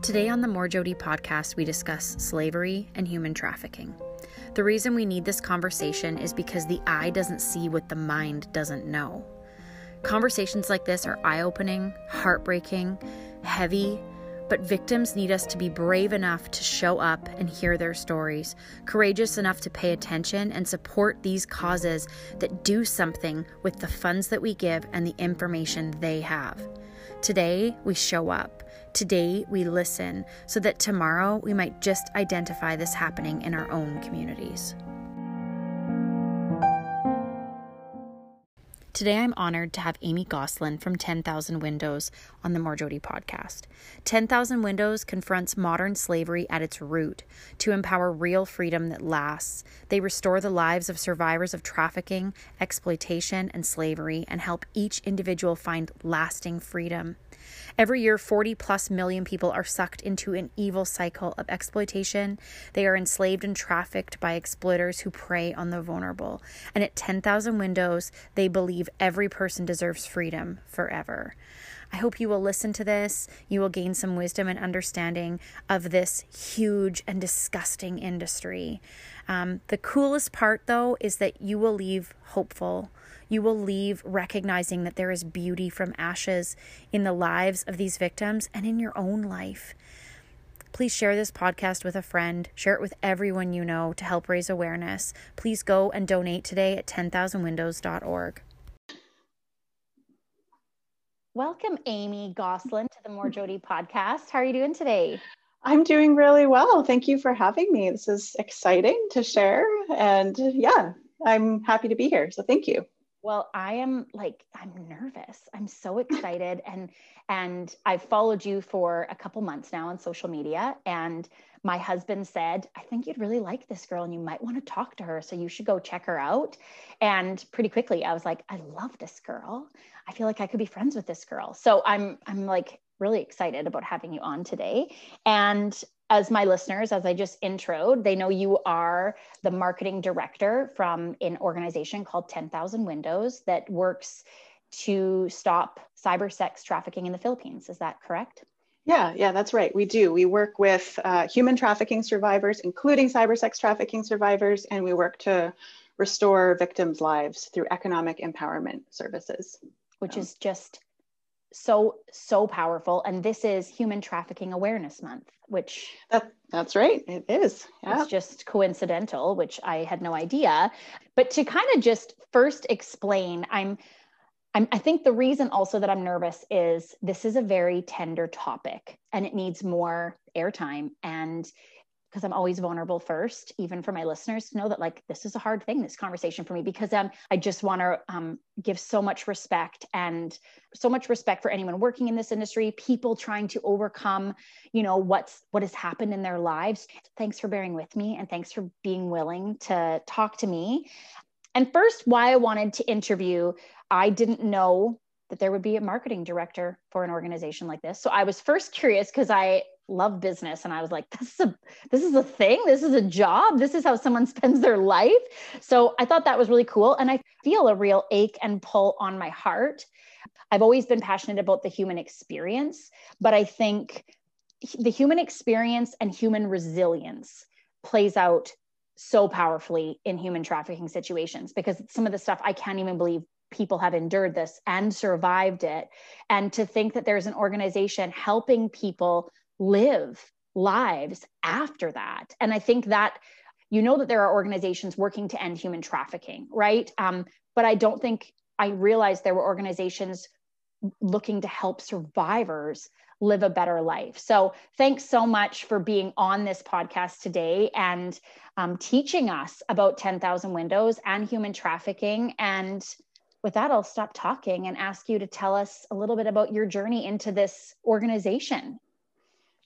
Today on the More Jody podcast, we discuss slavery and human trafficking. The reason we need this conversation is because the eye doesn't see what the mind doesn't know. Conversations like this are eye opening, heartbreaking, heavy, but victims need us to be brave enough to show up and hear their stories, courageous enough to pay attention and support these causes that do something with the funds that we give and the information they have. Today, we show up. Today, we listen so that tomorrow we might just identify this happening in our own communities. Today, I'm honored to have Amy Gosselin from 10,000 Windows on the Jody podcast. 10,000 Windows confronts modern slavery at its root to empower real freedom that lasts. They restore the lives of survivors of trafficking, exploitation, and slavery and help each individual find lasting freedom. Every year, 40 plus million people are sucked into an evil cycle of exploitation. They are enslaved and trafficked by exploiters who prey on the vulnerable. And at 10,000 windows, they believe every person deserves freedom forever. I hope you will listen to this. You will gain some wisdom and understanding of this huge and disgusting industry. Um, the coolest part, though, is that you will leave hopeful. You will leave recognizing that there is beauty from ashes in the lives of these victims and in your own life. Please share this podcast with a friend. Share it with everyone you know to help raise awareness. Please go and donate today at 10,000windows.org. Welcome, Amy Goslin, to the More Jody podcast. How are you doing today? I'm doing really well. Thank you for having me. This is exciting to share. And yeah, I'm happy to be here. So thank you. Well, I am like I'm nervous. I'm so excited and and I've followed you for a couple months now on social media and my husband said, "I think you'd really like this girl and you might want to talk to her, so you should go check her out." And pretty quickly I was like, "I love this girl. I feel like I could be friends with this girl." So I'm I'm like really excited about having you on today. And as my listeners, as I just introed, they know you are the marketing director from an organization called 10,000 Windows that works to stop cyber sex trafficking in the Philippines. Is that correct? Yeah, yeah, that's right. We do. We work with uh, human trafficking survivors, including cyber sex trafficking survivors, and we work to restore victims' lives through economic empowerment services. Which is just so so powerful and this is human trafficking awareness month which that, that's right it is yeah. it's just coincidental which i had no idea but to kind of just first explain i'm I'm, I think the reason also that I'm nervous is this is a very tender topic and it needs more airtime. And because I'm always vulnerable first, even for my listeners to know that like this is a hard thing, this conversation for me, because um, I just want to um, give so much respect and so much respect for anyone working in this industry, people trying to overcome, you know, what's what has happened in their lives. Thanks for bearing with me and thanks for being willing to talk to me. And first, why I wanted to interview, I didn't know that there would be a marketing director for an organization like this. So I was first curious because I love business. And i was like this is a this is a thing. This is a job. This is how someone spends their life. So i thought that was really cool. And i feel a real ache and pull on my heart. I've always been passionate about the human experience but i think the human experience and human resilience plays out so powerfully in human trafficking situations because some of the stuff i can't even believe people have endured this and survived it. And to think that there's an organization helping people live lives after that. And I think that you know that there are organizations working to end human trafficking, right? Um, but I don't think I realized there were organizations looking to help survivors live a better life. So thanks so much for being on this podcast today and um, teaching us about 10,000 windows and human trafficking. And with that, I'll stop talking and ask you to tell us a little bit about your journey into this organization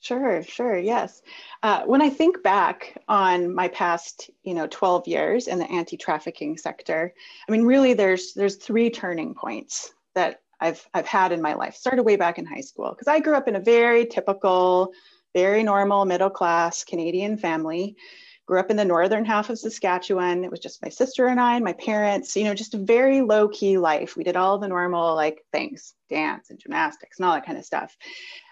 Sure, sure, yes. Uh, when I think back on my past, you know, 12 years in the anti-trafficking sector, I mean, really, there's there's three turning points that I've I've had in my life. Started way back in high school because I grew up in a very typical, very normal middle class Canadian family, grew up in the northern half of Saskatchewan. It was just my sister and I and my parents, you know, just a very low key life. We did all the normal like things, dance and gymnastics and all that kind of stuff.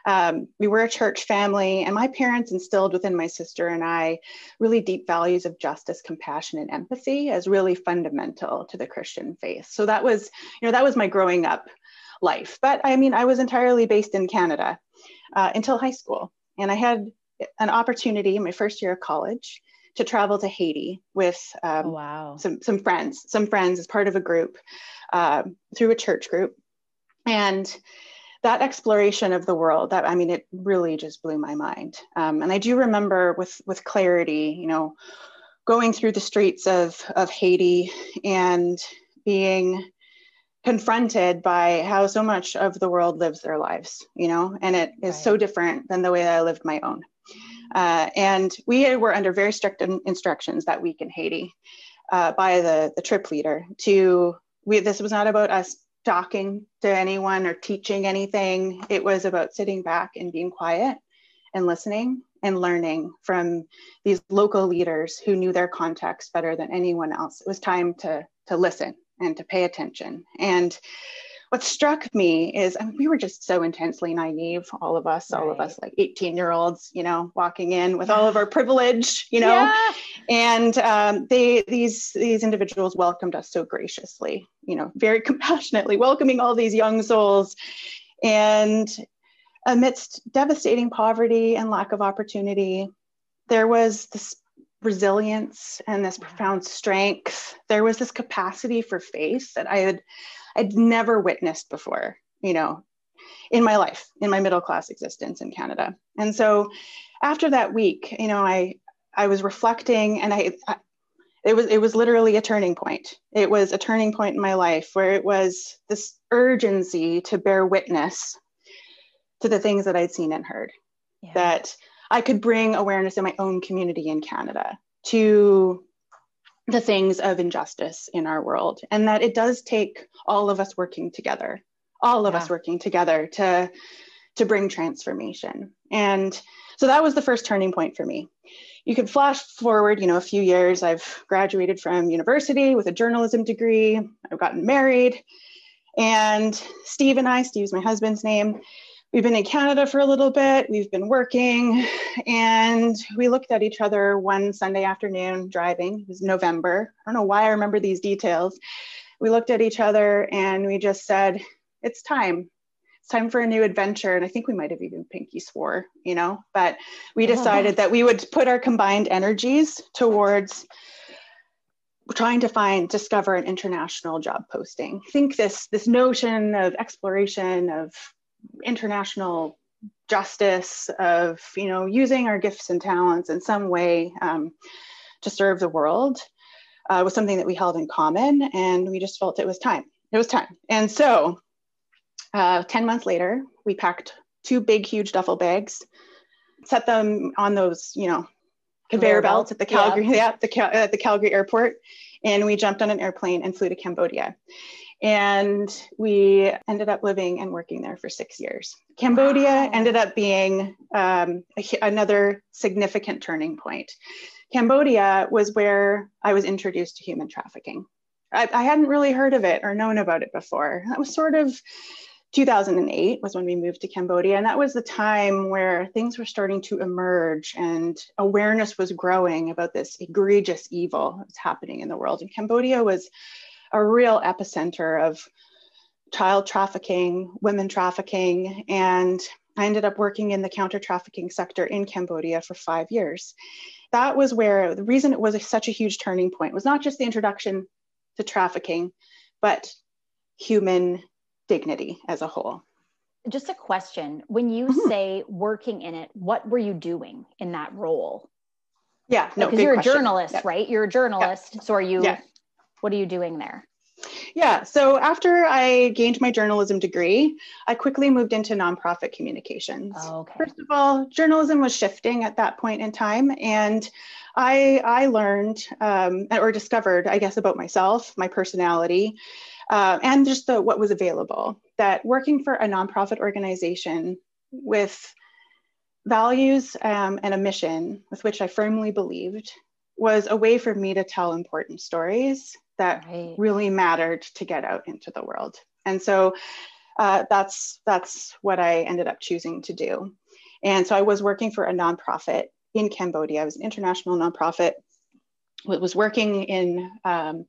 Um, we were a church family, and my parents instilled within my sister and I really deep values of justice, compassion, and empathy as really fundamental to the Christian faith. So that was, you know, that was my growing up life. But I mean, I was entirely based in Canada uh, until high school. And I had an opportunity in my first year of college to travel to Haiti with um, oh, wow. some, some friends, some friends as part of a group uh, through a church group. And that exploration of the world, that I mean, it really just blew my mind. Um, and I do remember with with clarity, you know, going through the streets of of Haiti and being confronted by how so much of the world lives their lives, you know, and it is right. so different than the way that I lived my own. Uh, and we were under very strict in- instructions that week in Haiti uh, by the, the trip leader to, we, this was not about us talking to anyone or teaching anything. It was about sitting back and being quiet and listening and learning from these local leaders who knew their context better than anyone else. It was time to, to listen and to pay attention. And what struck me is I mean, we were just so intensely naive, all of us, right. all of us like 18 year olds, you know, walking in with all of our privilege, you know, yeah. and um, they, these, these individuals welcomed us so graciously, you know, very compassionately welcoming all these young souls. And amidst devastating poverty and lack of opportunity, there was this resilience and this profound strength. There was this capacity for faith that I had I'd never witnessed before, you know, in my life, in my middle class existence in Canada. And so after that week, you know, I I was reflecting and I, I it was it was literally a turning point. It was a turning point in my life where it was this urgency to bear witness to the things that I'd seen and heard. Yeah. That I could bring awareness in my own community in Canada to the things of injustice in our world and that it does take all of us working together all of yeah. us working together to to bring transformation. And so that was the first turning point for me. You could flash forward you know a few years. I've graduated from university with a journalism degree. I've gotten married. And steve and i steve's my husband's name we've been in Canada for a little bit. We've been working, and we looked at each other one Sunday afternoon driving. It was November. I don't know why I remember these details. We looked at each other and we just said, It's time. It's time for a new adventure. And I think we might have even pinky swore, you know, but we oh. decided that we would put our combined energies towards trying to find discover an international job posting i think this this notion of exploration of international justice of you know using our gifts and talents in some way um, to serve the world uh, was something that we held in common and we just felt it was time. It was time. And so uh, 10 months later we packed two big huge duffel bags set them on those you know conveyor belts at the calgary yeah. yeah the, at the calgary airport and we jumped on an airplane and flew to cambodia and we ended up living and working there for six years. Cambodia ended up being um, another significant turning point. Cambodia was where I was introduced to human trafficking. I, I hadn't really heard of it or known about it before. That was sort of 2008 was when we moved to Cambodia. And that was the time where things were starting to emerge and awareness was growing about this egregious evil that's happening in the world. And Cambodia was a real epicenter of child trafficking, women trafficking, and I ended up working in the counter trafficking sector in Cambodia for five years. That was where the reason it was a, such a huge turning point was not just the introduction to trafficking, but human dignity as a whole. Just a question. When you mm-hmm. say working in it, what were you doing in that role? Yeah, no, because you're question. a journalist, yeah. right? You're a journalist. Yeah. So are you? Yeah. What are you doing there? Yeah, so after I gained my journalism degree, I quickly moved into nonprofit communications. Oh, okay. First of all, journalism was shifting at that point in time, and I I learned um, or discovered, I guess, about myself, my personality, uh, and just the, what was available. That working for a nonprofit organization with values um, and a mission with which I firmly believed was a way for me to tell important stories that right. really mattered to get out into the world. And so uh, that's that's what I ended up choosing to do. And so I was working for a nonprofit in Cambodia. I was an international nonprofit. It was working in um,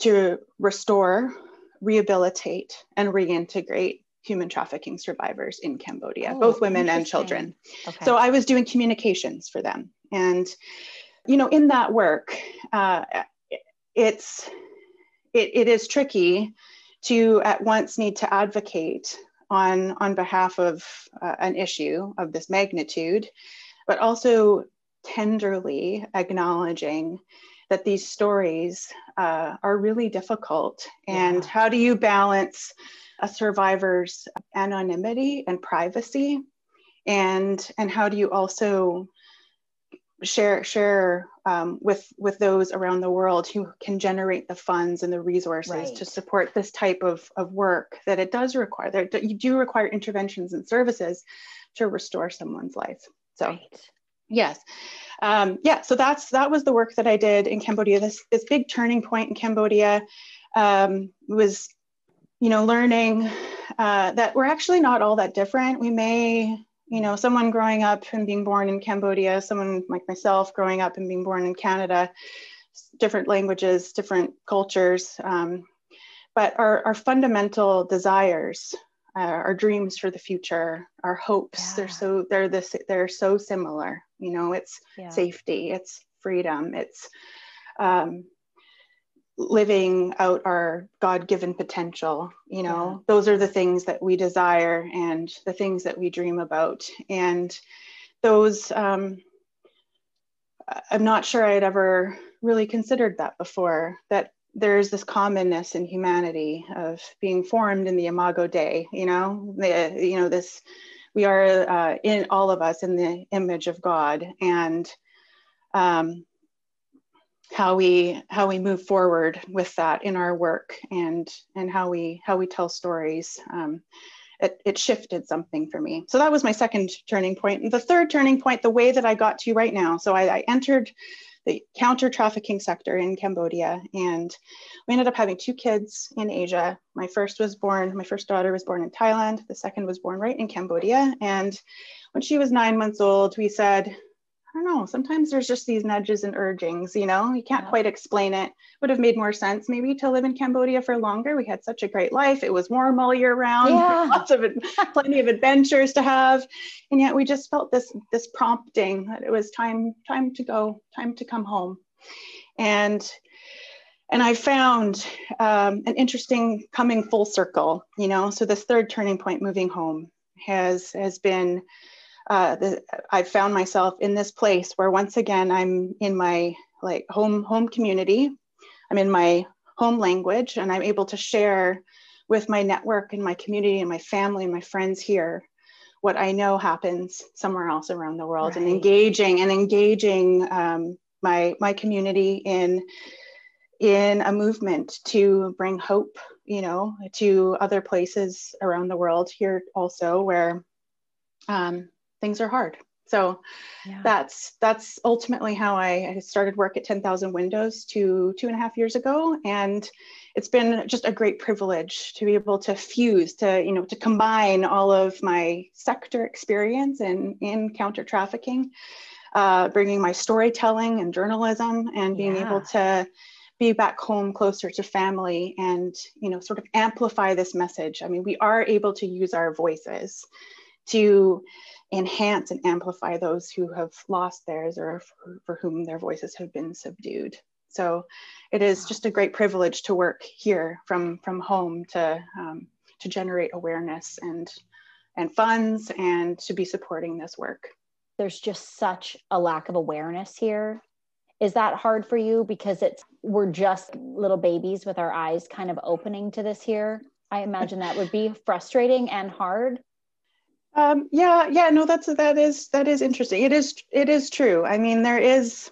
to restore, rehabilitate, and reintegrate human trafficking survivors in Cambodia, oh, both women and children. Okay. So I was doing communications for them. And, you know, in that work, uh, it's, it, it is tricky to at once need to advocate on, on behalf of uh, an issue of this magnitude, but also tenderly acknowledging that these stories uh, are really difficult. And yeah. how do you balance a survivor's anonymity and privacy? And, and how do you also share share um, with with those around the world who can generate the funds and the resources right. to support this type of, of work that it does require. That you do require interventions and services to restore someone's life. So right. yes. Um, yeah so that's that was the work that i did in cambodia. This this big turning point in cambodia um, was you know learning uh, that we're actually not all that different. We may you know, someone growing up and being born in Cambodia, someone like myself growing up and being born in Canada, different languages, different cultures, um, but our, our fundamental desires, uh, our dreams for the future, our hopes, yeah. they're so they're this they're so similar. You know, it's yeah. safety, it's freedom, it's um, living out our god-given potential you know? Yeah. those are the things that we desire and the things that we dream about. And those um, i'm not sure i'd ever really considered that before that there's this commonness in humanity of being formed in the imago dei you know? The you know this we are uh, in all of us in the image of god. And um, how we how we move forward with that in our work and and how we how we tell stories um, it, it shifted something for me. So that was my second turning point. And the third turning point the way that i got to right now. So i, I entered the counter trafficking sector in cambodia and we ended up having two kids in asia. My first was born my first daughter was born in thailand. The second was born right in cambodia. And when she was nine months old we said I don't know. Sometimes there's just these nudges and urgings, you know, you can't yeah. quite explain it. Would have made more sense maybe to live in Cambodia for longer. We had such a great life. It was warm all year round, yeah. lots of plenty of adventures to have. And yet we just felt this this prompting that it was time time to go, time to come home. And and I found um, an interesting coming full circle, you know. So this third turning point, moving home, has has been uh, the, I found myself in this place where once again I'm in my like home home community. I'm in my home language, and I'm able to share with my network and my community and my family and my friends here what I know happens somewhere else around the world, right. and engaging and engaging um, my my community in in a movement to bring hope, you know, to other places around the world here also where um, things are hard. So yeah. that's that's ultimately how I, started work at 10,000 Windows two two and a half years ago, and it's been just a great privilege to be able to fuse to you know to combine all of my sector experience in in counter trafficking, uh, bringing my storytelling and journalism, and being yeah. able to be back home closer to family and you know sort of amplify this message. I mean, we are able to use our voices to enhance and amplify those who have lost theirs or for, for whom their voices have been subdued. So it is just a great privilege to work here from, from home to, um, to generate awareness and, and funds and to be supporting this work. There's just such a lack of awareness here. Is that hard for you because it's we're just little babies with our eyes kind of opening to this here? I imagine that would be frustrating and hard. Um, yeah, yeah, no, that's that is that is interesting. It is it is true. I mean, there is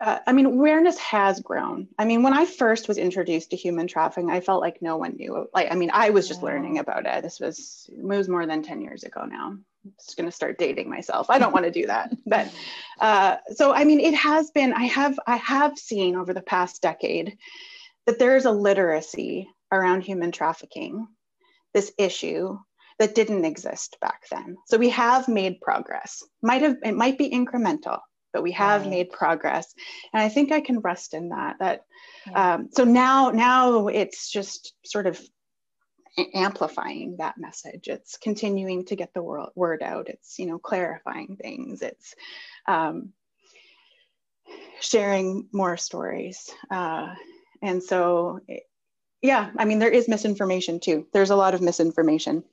uh, I mean, awareness has grown. I mean, when I first was introduced to human trafficking, I felt like no one knew. Like, I mean, I was just learning about it. This was it was more than ten years ago now. I'm just going to start dating myself. I don't want to do that, but uh, so I mean, it has been. I have I have seen over the past decade that there is a literacy around human trafficking, this issue that didn't exist back then. So we have made progress. Might have it might be incremental, but we have right. made progress, and I think I can rest in that. That yeah. um, so now now it's just sort of amplifying that message it's continuing to get the word, word out it's you know clarifying things it's um, sharing more stories uh, and so yeah i mean there is misinformation too there's a lot of misinformation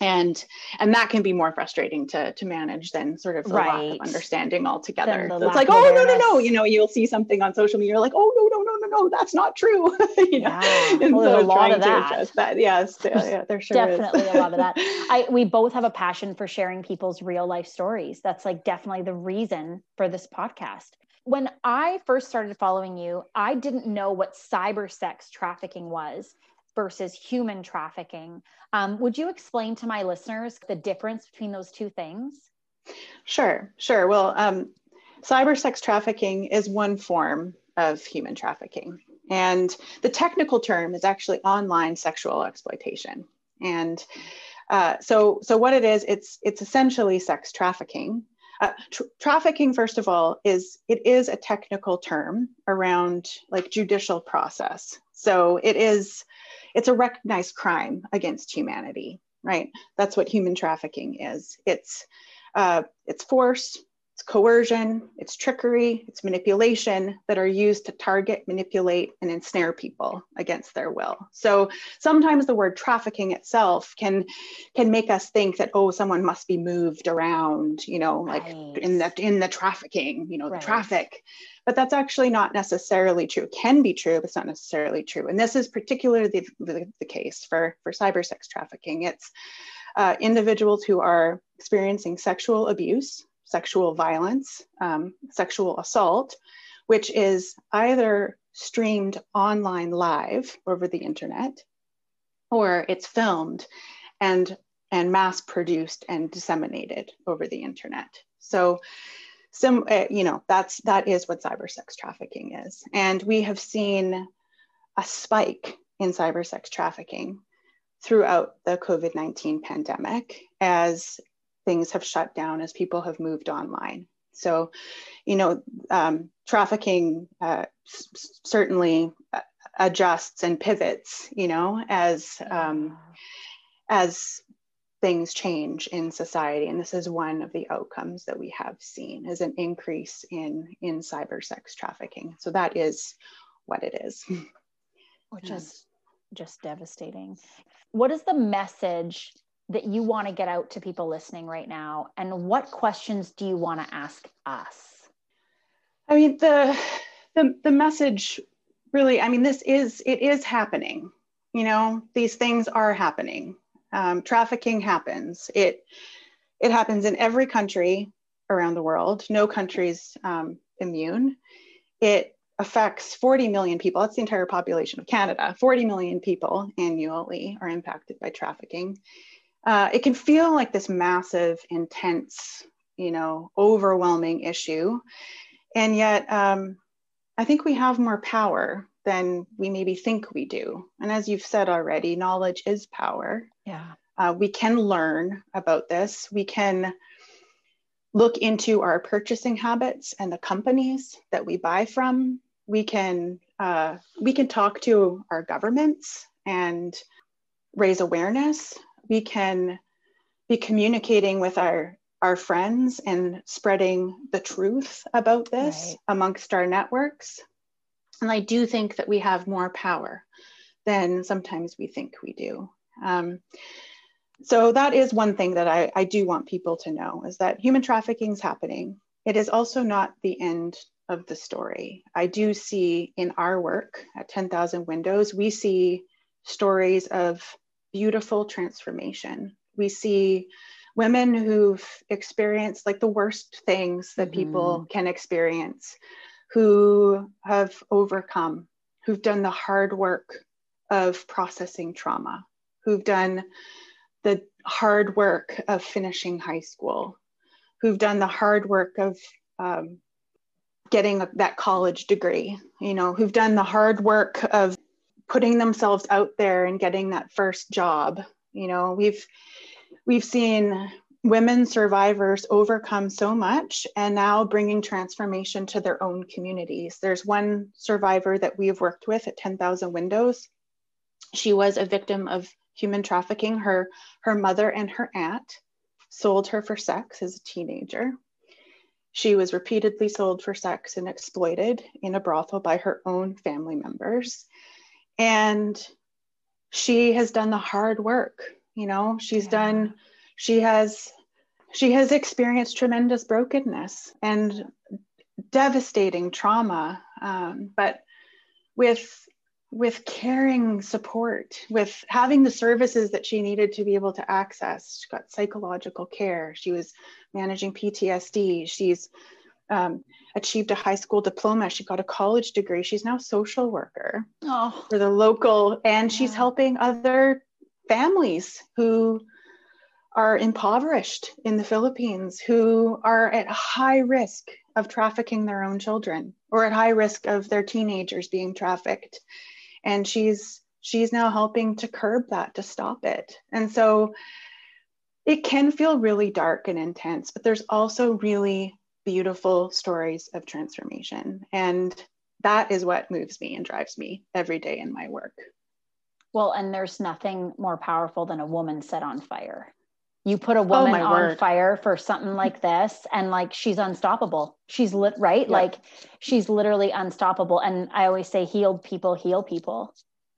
and and that can be more frustrating to to manage than sort of the right. lack of understanding altogether. So it's like oh no no no. you know you'll see something on social media you're like oh no no no no no that's not true. You know? Yeah. and well, so a lot of that. that. Yes yeah, yeah there sure definitely a lot of that. I we both have a passion for sharing people's real life stories. That's like definitely the reason for this podcast. When I first started following you, I didn't know what cyber sex trafficking was versus human trafficking. Um, would you explain to my listeners the difference between those two things? Sure, sure. Well, um, cyber sex trafficking is one form of human trafficking. And the technical term is actually online sexual exploitation. And uh, so, so what it is, it's it's essentially sex trafficking. Uh, tra- trafficking, first of all, is it is a technical term around like judicial process. So it is it's a recognized crime against humanity, right? That's what human trafficking is. It's uh, it's force, it's coercion, it's trickery, it's manipulation that are used to target, manipulate, and ensnare people against their will. So sometimes the word trafficking itself can can make us think that oh, someone must be moved around, you know, like right. in the in the trafficking, you know, right. the traffic but that's actually not necessarily true. It can be true, but it's not necessarily true. And this is particularly the, the, the case for, for cyber sex trafficking. It's uh, individuals who are experiencing sexual abuse, sexual violence, um, sexual assault, which is either streamed online live over the internet or it's filmed and and mass produced and disseminated over the internet. So some uh, you know that's that is what cyber sex trafficking is and we have seen a spike in cyber sex trafficking throughout the covid-19 pandemic as things have shut down as people have moved online. So you know um, trafficking uh, s- certainly uh, adjusts and pivots you know as um, as things change in society. And this is one of the outcomes that we have seen is an increase in in cyber sex trafficking. So that is what it is. Which is just devastating. What is the message that you want to get out to people listening right now and what questions do you want to ask us i mean the the, the message really i mean this is it is happening you know these things are happening um, trafficking happens. It it happens in every country around the world. No country's um, immune. It affects 40 million people. That's the entire population of Canada. 40 million people annually are impacted by trafficking. Uh, it can feel like this massive, intense, you know, overwhelming issue, and yet um, I think we have more power than we maybe think we do. And as you've said already, knowledge is power. Yeah. Uh, we can learn about this. We can look into our purchasing habits and the companies that we buy from. We can uh, we can talk to our governments and raise awareness. We can be communicating with our our friends and spreading the truth about this right. amongst our networks. And I do think that we have more power than sometimes we think we do. Um, so that is one thing that I, I do want people to know is that human trafficking is happening. It is also not the end of the story. I do see in our work at 10,000 Windows, we see stories of beautiful transformation. We see women who've experienced like the worst things that mm-hmm. people can experience who have overcome, who've done the hard work of processing trauma, who've done the hard work of finishing high school, who've done the hard work of um, getting that college degree, you know, who've done the hard work of putting themselves out there and getting that first job. You know, we've we've seen women survivors overcome so much and now bringing transformation to their own communities. There's one survivor that we've worked with at 10,000 Windows. She was a victim of human trafficking. Her, her mother and her aunt sold her for sex as a teenager. She was repeatedly sold for sex and exploited in a brothel by her own family members. And she has done the hard work. You know, she's yeah. done she has she has experienced tremendous brokenness and devastating trauma um, but with with caring support with having the services that she needed to be able to access she got psychological care she was managing ptsd she's um, achieved a high school diploma she got a college degree she's now a social worker oh. for the local and she's helping other families who are impoverished in the Philippines who are at high risk of trafficking their own children or at high risk of their teenagers being trafficked. And she's she's now helping to curb that to stop it. And so it can feel really dark and intense, but there's also really beautiful stories of transformation. And that is what moves me and drives me every day in my work. Well, and there's nothing more powerful than a woman set on fire you put a oh, woman oh on word. fire for something like this and like she's unstoppable she's lit right yeah. like she's literally unstoppable and i always say healed people heal people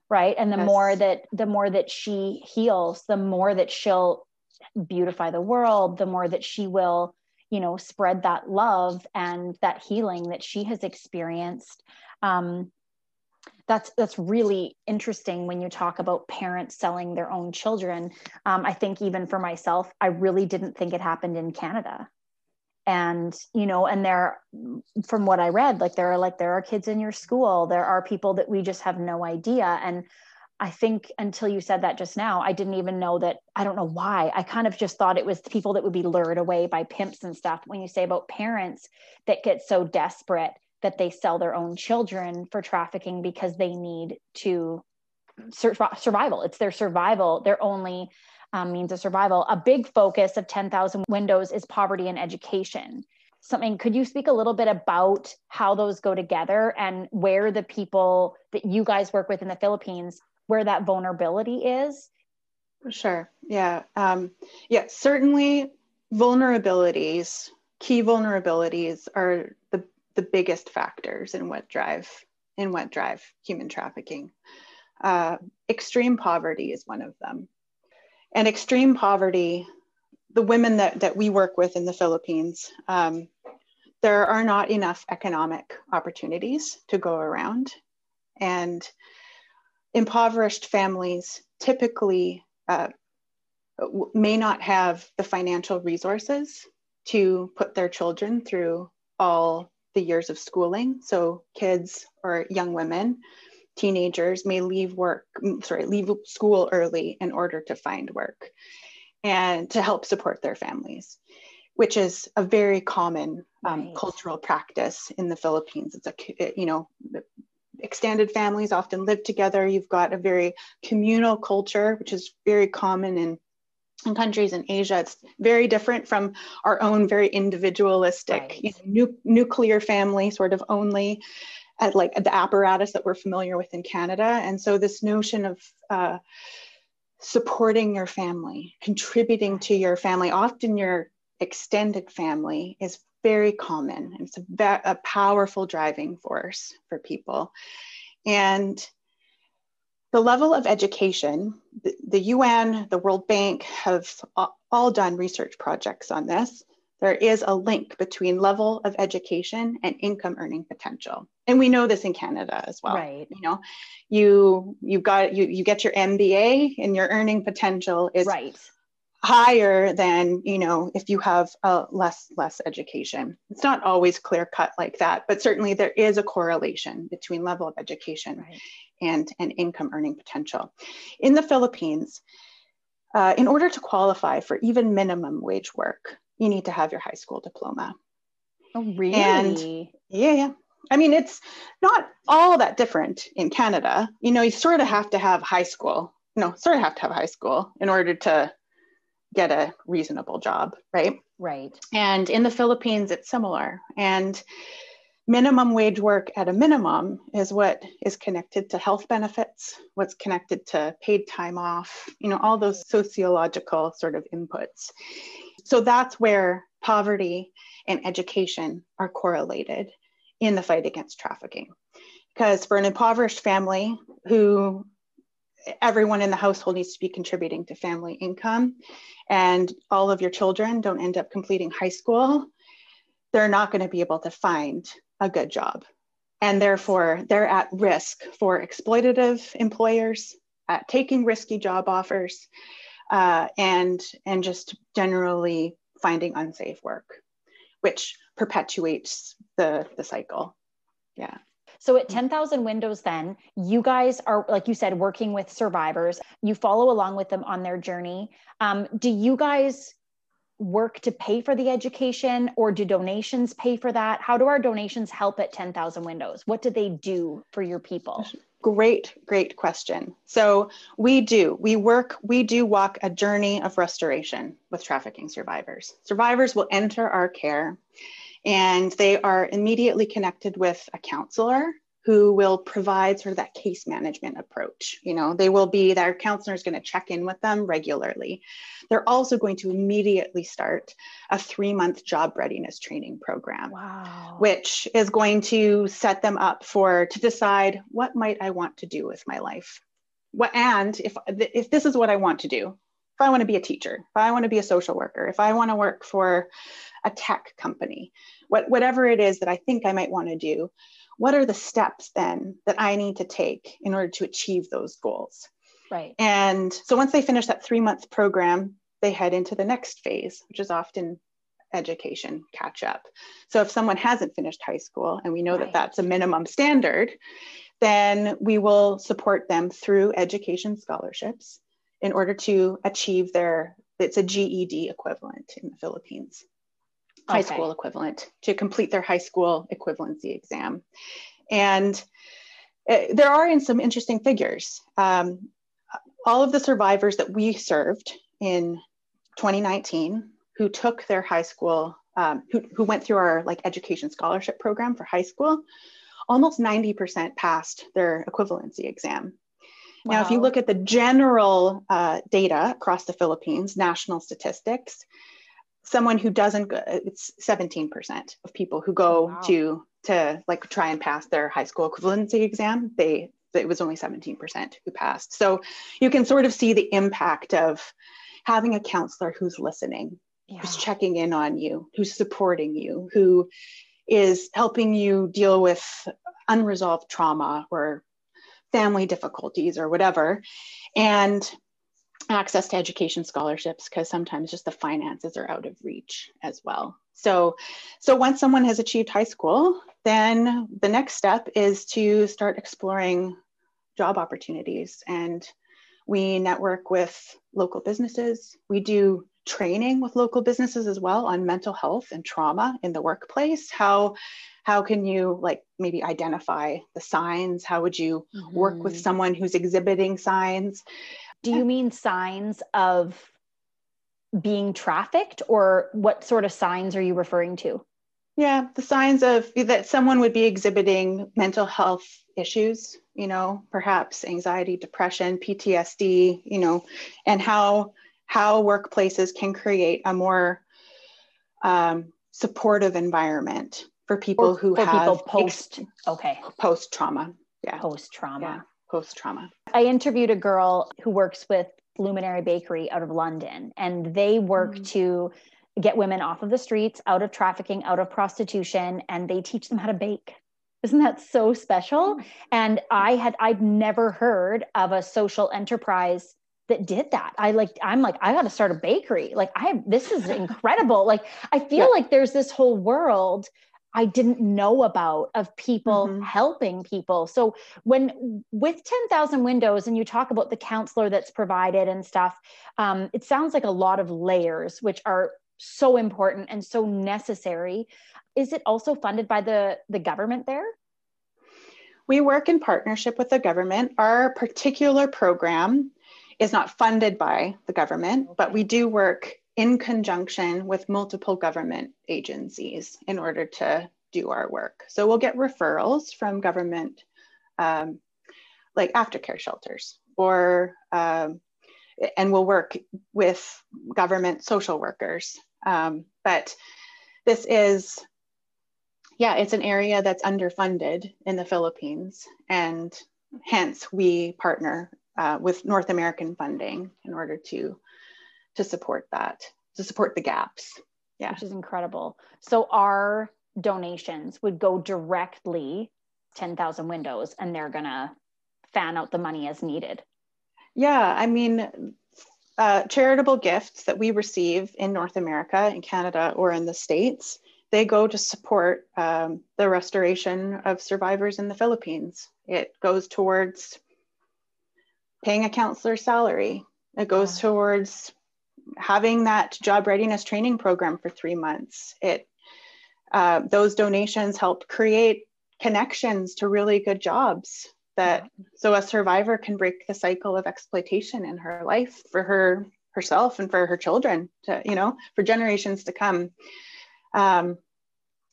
right and the yes. more that the more that she heals the more that she'll beautify the world the more that she will you know spread that love and that healing that she has experienced um, that's that's really interesting when you talk about parents selling their own children. Um, i think even for myself i really didn't think it happened in canada. And you know and there from what i read like there are like there are kids in your school. There are people that we just have no idea. And i think until you said that just now i didn't even know that i don't know why i kind of just thought it was people that would be lured away by pimps and stuff when you say about parents that get so desperate that they sell their own children for trafficking because they need to sur- survival. It's their survival, their only um, means of survival. A big focus of 10,000 Windows is poverty and education. Something, could you speak a little bit about how those go together and where the people that you guys work with in the Philippines, where that vulnerability is? For sure. Yeah. Um, yeah, certainly vulnerabilities, key vulnerabilities are the the biggest factors in what drive in what drive human trafficking. Uh, extreme poverty is one of them, and extreme poverty. The women that that we work with in the Philippines, um, there are not enough economic opportunities to go around, and impoverished families typically uh, may not have the financial resources to put their children through all the years of schooling. So kids or young women, teenagers may leave work, sorry, leave school early in order to find work and to help support their families, which is a very common um, right. cultural practice in the Philippines. It's a, you know, extended families often live together. You've got a very communal culture, which is very common in in countries in Asia, it's very different from our own very individualistic right. you know, nu- nuclear family sort of only at like the apparatus that we're familiar with in Canada. And so this notion of uh, supporting your family, contributing to your family, often your extended family is very common. It's a, a powerful driving force for people. And the level of education, the, the UN, the World Bank have all done research projects on this. There is a link between level of education and income earning potential. And we know this in Canada as well. Right. You know, you you got you you get your MBA and your earning potential is right higher than you know if you have a less less education. It's not always clear cut like that but certainly there is a correlation between level of education right. and and income earning potential. In the philippines uh, in order to qualify for even minimum wage work you need to have your high school diploma. Oh really? and yeah yeah. I mean, it's not all that different in Canada. You know, you sort of have to have high school, you know, sort of have to have high school in order to get a reasonable job, right? Right. And in the Philippines, it's similar. And minimum wage work at a minimum is what is connected to health benefits, what's connected to paid time off, you know, all those sociological sort of inputs. So that's where poverty and education are correlated in the fight against trafficking. Because for an impoverished family who everyone in the household needs to be contributing to family income and all of your children don't end up completing high school, they're not going to be able to find a good job. And therefore, they're at risk for exploitative employers, at taking risky job offers, uh, and, and just generally finding unsafe work, which perpetuates the, the cycle. Yeah. So at 10,000 Windows, then you guys are, like you said, working with survivors. You follow along with them on their journey. Um, do you guys work to pay for the education or do donations pay for that? How do our donations help at 10,000 Windows? What do they do for your people? Great, great question. So we do, we work, we do walk a journey of restoration with trafficking survivors. Survivors will enter our care and they are immediately connected with a counselor who will provide sort of that case management approach. You know, they will be, their counselor is going to check in with them regularly. They're also going to immediately start a three month job readiness training program, wow. which is going to set them up for to decide what might I want to do with my life. What, and if, if this is what I want to do, if I want to be a teacher, if I want to be a social worker, if I want to work for a tech company, what, whatever it is that I think I might want to do, what are the steps then that I need to take in order to achieve those goals? Right. And so once they finish that three month program, they head into the next phase, which is often education catch up. So if someone hasn't finished high school and we know right. that that's a minimum standard, then we will support them through education scholarships in order to achieve their it's a GED equivalent in the Philippines high school equivalent to complete their high school equivalency exam. And uh, there are in some interesting figures. Um, all of the survivors that we served in 2019 who took their high school, um, who, who went through our like education scholarship program for high school, almost 90% passed their equivalency exam. Wow. Now, if you look at the general uh, data across the Philippines, national statistics, someone who doesn't go, it's 17% of people who go wow. to to like try and pass their high school equivalency exam they it was only 17% who passed so you can sort of see the impact of having a counselor who's listening yeah. who's checking in on you who's supporting you who is helping you deal with unresolved trauma or family difficulties or whatever and access to education scholarships because sometimes just the finances are out of reach as well. So, so once someone has achieved high school, then the next step is to start exploring job opportunities. And we network with local businesses. We do training with local businesses as well on mental health and trauma in the workplace. How how can you like maybe identify the signs? How would you mm-hmm. work with mm-hmm. someone who's exhibiting signs? do you mean signs of being trafficked or what sort of signs are you referring to yeah the signs of that someone would be exhibiting mental health issues you know perhaps anxiety depression ptsd you know and how how workplaces can create a more um, supportive environment for people who for have people post ex- okay post trauma yeah post trauma yeah post trauma. I interviewed a girl who works with Luminary Bakery out of London, and they work mm. to get women off of the streets, out of trafficking, out of prostitution, and they teach them how to bake. Isn't that so special? Mm. And I had I'd never heard of a social enterprise that did that. I like, I'm like, I got to start a bakery. Like, I, this is incredible. like, I feel yeah. like there's this whole world I didn't know about of people mm-hmm. helping people. So when with 10,000 windows and you talk about the counselor that's provided and stuff, um, it sounds like a lot of layers, which are so important and so necessary. Is it also funded by the, the government there? We work in partnership with the government. Our particular program is not funded by the government, but we do work in conjunction with multiple government agencies in order to do our work. So we'll get referrals from government, um, like aftercare shelters, or um, and we'll work with government social workers. Um, but this is, yeah, it's an area that's underfunded in the Philippines, and hence we partner uh, with North American funding in order to to support that, to support the gaps. Yeah. Which is incredible. So our donations would go directly 10,000 windows and they're going to fan out the money as needed. Yeah, I mean, uh, charitable gifts that we receive in North America, in Canada, or in the States, they go to support um, the restoration of survivors in the Philippines. It goes towards paying a counselor's salary. It goes yeah. towards having that job readiness training program for three months. It uh, those donations help create connections to really good jobs that so a survivor can break the cycle of exploitation in her life for her herself and for her children to you know for generations to come um,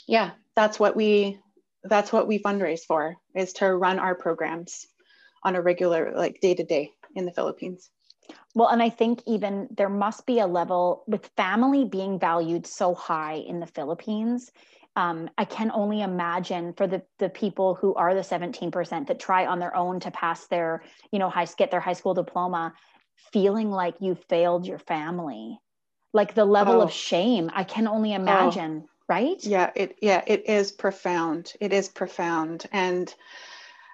yeah that's what we that's what we fundraise for is to run our programs on a regular like day to day in the philippines well, and I think even there must be a level with family being valued so high in the Philippines. Um, I can only imagine for the the people who are the 17% that try on their own to pass their, you know, high get their high school diploma, feeling like you failed your family. Like the level oh. of shame, I can only oh. imagine, oh. right? Yeah, it yeah, it is profound. It is profound. And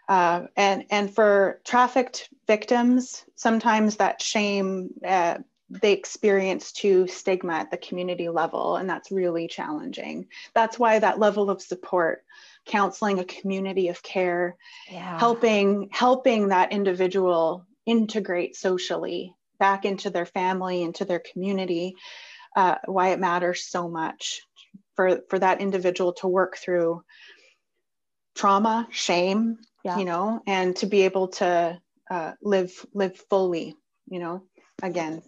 uh, and and for trafficked victims, sometimes that shame uh, they experience to stigma at the community level, and that's really challenging. That's why that level of support, counseling, a community of care, yeah. helping helping that individual integrate socially back into their family, into their community, uh, why it matters so much for for that individual to work through trauma, shame, yeah. you know, and to be able to uh, live live fully, you know, again.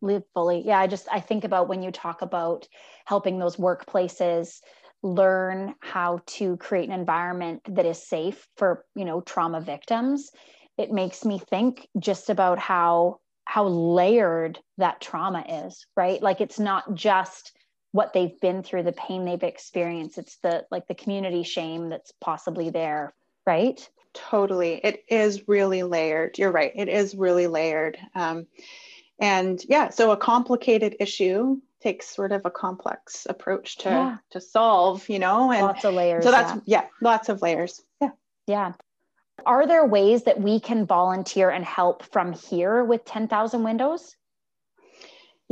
Live fully. Yeah, I just I think about when you talk about helping those workplaces learn how to create an environment that is safe for you know trauma victims it makes me think just about how how layered that trauma is right like it's not just what they've been through the pain they've experienced it's the like the community shame that's possibly there right? Totally. It is really layered. You're right. It is really layered. Um, and yeah, so a complicated issue takes sort of a complex approach to yeah. to solve, you know, and lots of layers. So that's yeah. yeah, lots of layers. Yeah. Yeah. Are there ways that we can volunteer and help from here with 10,000 windows?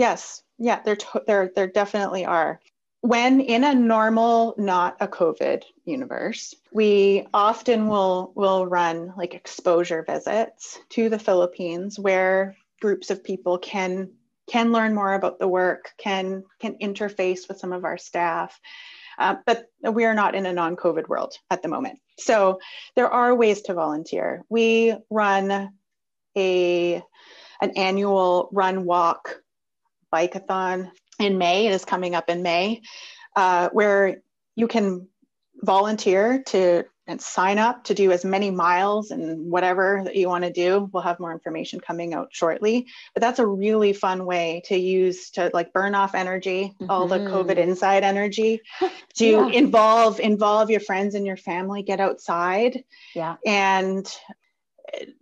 Yes. Yeah, there there there definitely are. When in a normal not a covid universe we often will will run like exposure visits to the philippines where groups of people can can learn more about the work can can interface with some of our staff. Uh, but we are not in a non-covid world at the moment. So there are ways to volunteer. We run a an annual run walk bikeathon in May. It is coming up in May, uh, where you can volunteer to and sign up to do as many miles and whatever that you want to do. We'll have more information coming out shortly. But that's a really fun way to use to like burn off energy, mm-hmm. all the COVID mm-hmm. inside energy, to yeah. involve involve your friends and your family, get outside. Yeah. And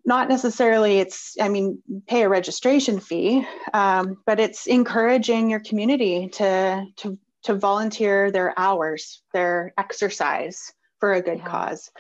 not necessarily it's i mean pay a registration fee um, but it's encouraging your community to to to volunteer their hours their exercise for a good yeah. cause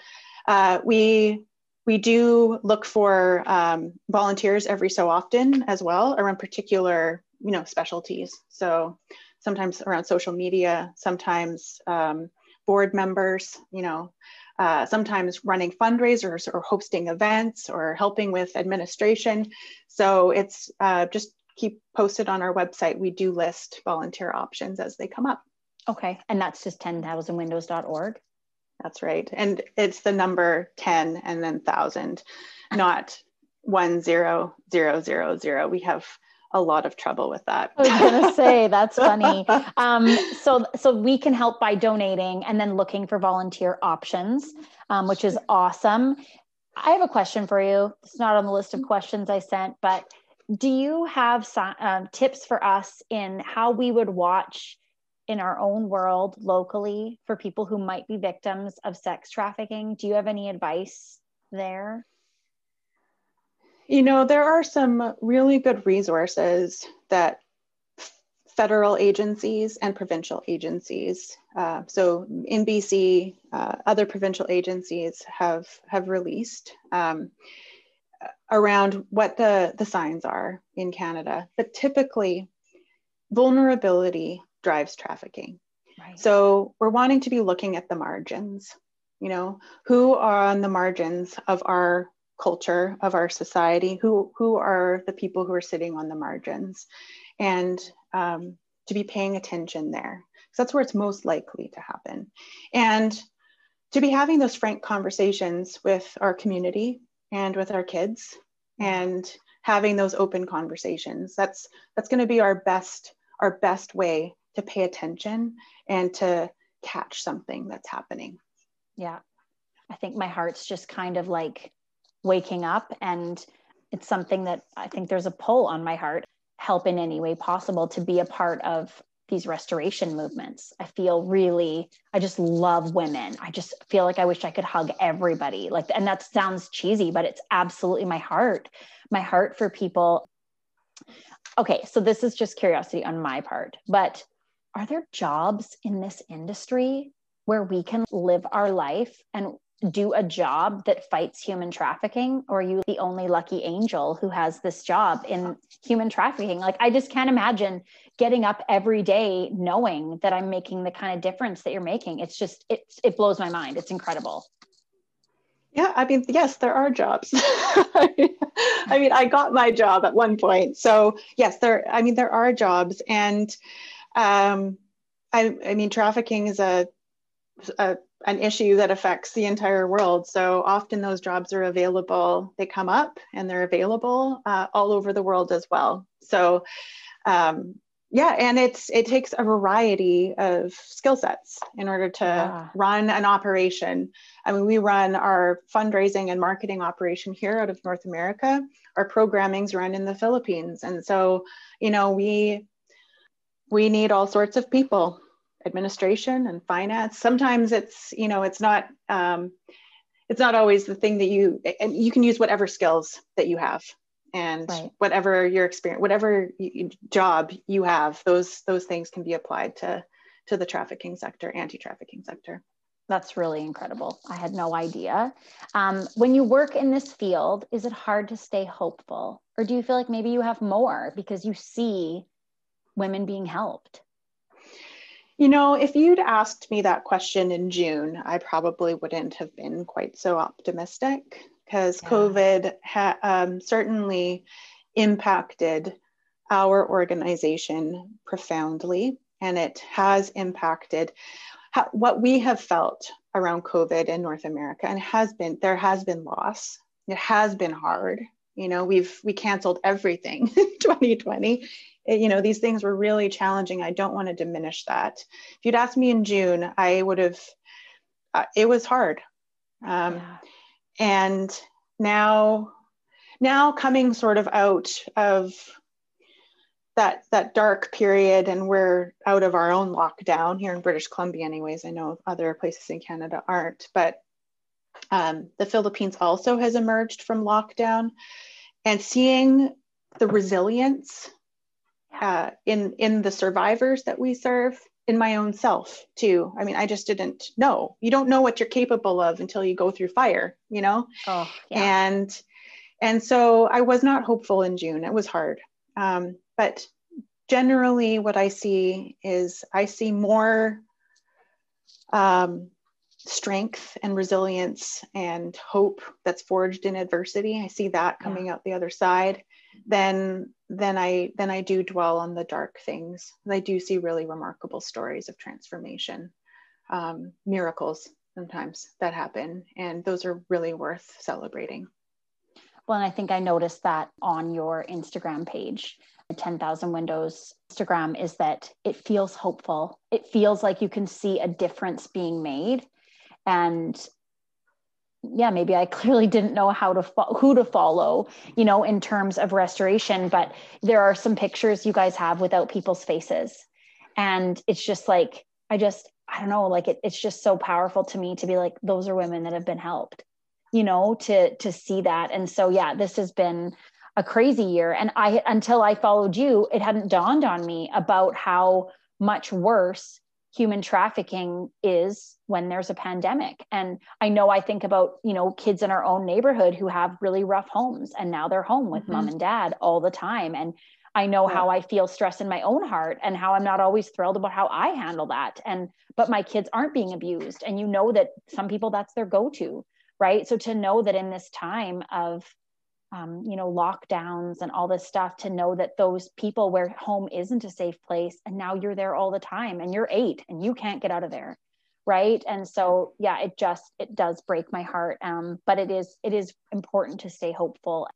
uh, we we do look for um, volunteers every so often as well around particular, you know, specialties. So sometimes around social media, sometimes um, board members, you know, uh, sometimes running fundraisers or hosting events or helping with administration. So it's uh, just keep posted on our website. We do list volunteer options as they come up. Okay, and that's just 10,000windows.org. That's right. And it's the number 10 and then 1000, not 10000. We have a lot of trouble with that. I was gonna say that's funny. Um, so so we can help by donating and then looking for volunteer options, um, which is awesome. I have a question for you. It's not on the list of questions I sent, but do you have some, um, tips for us in how we would watch in our own world locally for people who might be victims of sex trafficking? Do you have any advice there? You know, there are some really good resources that federal agencies and provincial agencies, uh, so in BC, uh, other provincial agencies have have released um, around what the the signs are in Canada. But typically, vulnerability drives trafficking. Right. So we're wanting to be looking at the margins. You know, who are on the margins of our culture of our society who who are the people who are sitting on the margins. And um, to be paying attention there. Because that's where it's most likely to happen. And to be having those frank conversations with our community and with our kids and having those open conversations that's that's going to be our best our best way to pay attention and to catch something that's happening. Yeah. I think my heart's just kind of like waking up and it's something that I think there's a pull on my heart help in any way possible to be a part of these restoration movements. I feel really, I just love women. I just feel like I wish I could hug everybody. Like, and that sounds cheesy, but it's absolutely my heart, my heart for people. Okay, so this is just curiosity on my part, but are there jobs in this industry where we can live our life and do a job that fights human trafficking or are you the only lucky angel who has this job in human trafficking? Like i just can't imagine getting up every day knowing that i'm making the kind of difference that you're making. It's just it, it blows my mind. It's incredible. Yeah i mean yes there are jobs. I mean i got my job at one point. So yes there i mean there are jobs. And um i i mean trafficking is a, a an issue that affects the entire world. So often those jobs are available, they come up and they're available uh, all over the world as well. So um, yeah, and it's it takes a variety of skill sets in order to yeah. run an operation. I mean, we run our fundraising and marketing operation here out of North America. Our programming's run in the Philippines, and so you know we we need all sorts of people administration and finance. Sometimes it's, you know, it's not, um, it's not always the thing that you, and you can use whatever skills that you have and right. whatever your experience, whatever job you have, those, those things can be applied to, to the trafficking sector, anti-trafficking sector. That's really incredible. I had no idea. Um, when you work in this field, is it hard to stay hopeful? Or do you feel like maybe you have more because you see women being helped? You know, if you'd asked me that question in June, I probably wouldn't have been quite so optimistic because yeah. COVID ha- um, certainly impacted our organization profoundly, and it has impacted how, what we have felt around COVID in North America. And has been there has been loss. It has been hard. You know, we've we canceled everything in 2020 it, you know, these things were really challenging. I don't want to diminish that. If you'd asked me in June, I would have, uh, it was hard. Um, yeah. And now, now coming sort of out of that that dark period and we're out of our own lockdown here in british columbia anyways i know other places in canada aren't but um, the philippines also has emerged from lockdown and seeing the resilience uh, in in the survivors that we serve in my own self too. I mean, I just didn't know. You don't know what you're capable of until you go through fire, you know? Oh, yeah. And and so I was not hopeful in June. It was hard. Um, but generally what I see is I see more um, strength and resilience and hope that's forged in adversity. I see that coming yeah. out the other side. Then then I then I do dwell on the dark things. I do see really remarkable stories of transformation, um, miracles sometimes that happen, and those are really worth celebrating. Well, and I think I noticed that on your Instagram page, the 10,000 Windows Instagram, is that it feels hopeful. It feels like you can see a difference being made. And yeah maybe i clearly didn't know how to fo- who to follow you know in terms of restoration but there are some pictures you guys have without people's faces. And it's just like i just i don't know like it, it's just so powerful to me to be like those are women that have been helped you know to to see that. And so yeah this has been a crazy year. And i until i followed you it hadn't dawned on me about how much worse human trafficking is when there's a pandemic. And i know i think about you know kids in our own neighborhood who have really rough homes and now they're home with mm-hmm. mom and dad all the time. And i know yeah. how i feel stress in my own heart and how i'm not always thrilled about how i handle that. And but my kids aren't being abused. And you know that some people that's their go-to right? So to know that in this time of um, you know lockdowns and all this stuff to know that those people where home isn't a safe place and now you're there all the time and you're eight and you can't get out of there right? And so yeah it just it does break my heart um, but it is it is important to stay hopeful.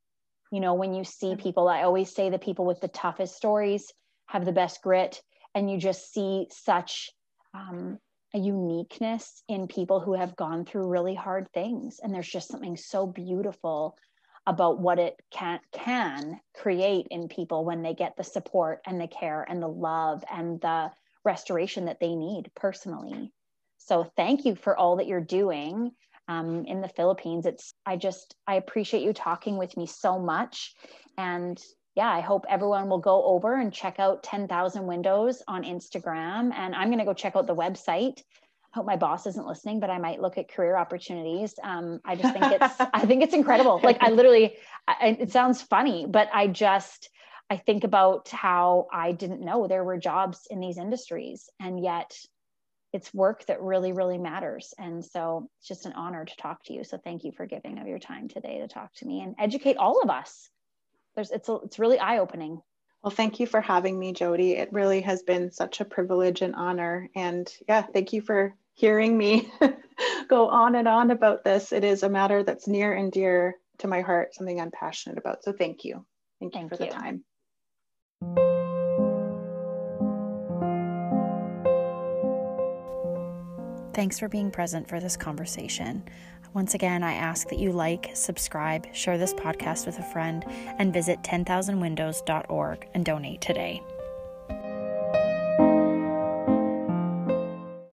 You know when you see people i always say the people with the toughest stories have the best grit and you just see such um, a uniqueness in people who have gone through really hard things and there's just something so beautiful about what it can can create in people when they get the support and the care and the love and the restoration that they need personally. So thank you for all that you're doing um, in the philippines. It's i just i appreciate you talking with me so much. And yeah i hope everyone will go over and check out 10000 windows on instagram. And i'm going to go check out the website hope my boss isn't listening, but I might look at career opportunities. Um, I just think it's, I think it's incredible. Like I literally, I, it sounds funny, but I just, I think about how I didn't know there were jobs in these industries, and yet it's work that really, really matters. And so it's just an honor to talk to you. So thank you for giving of your time today to talk to me and educate all of us. There's, it's, a, it's really eye opening. Well, thank you for having me, Jody. It really has been such a privilege and honor. And yeah, thank you for hearing me go on and on about this. It is a matter that's near and dear to my heart, something I'm passionate about. So thank you. Thank you thank for you. the time. Thanks for being present for this conversation. Once again, I ask that you like, subscribe, share this podcast with a friend, and visit 10,000windows.org and donate today.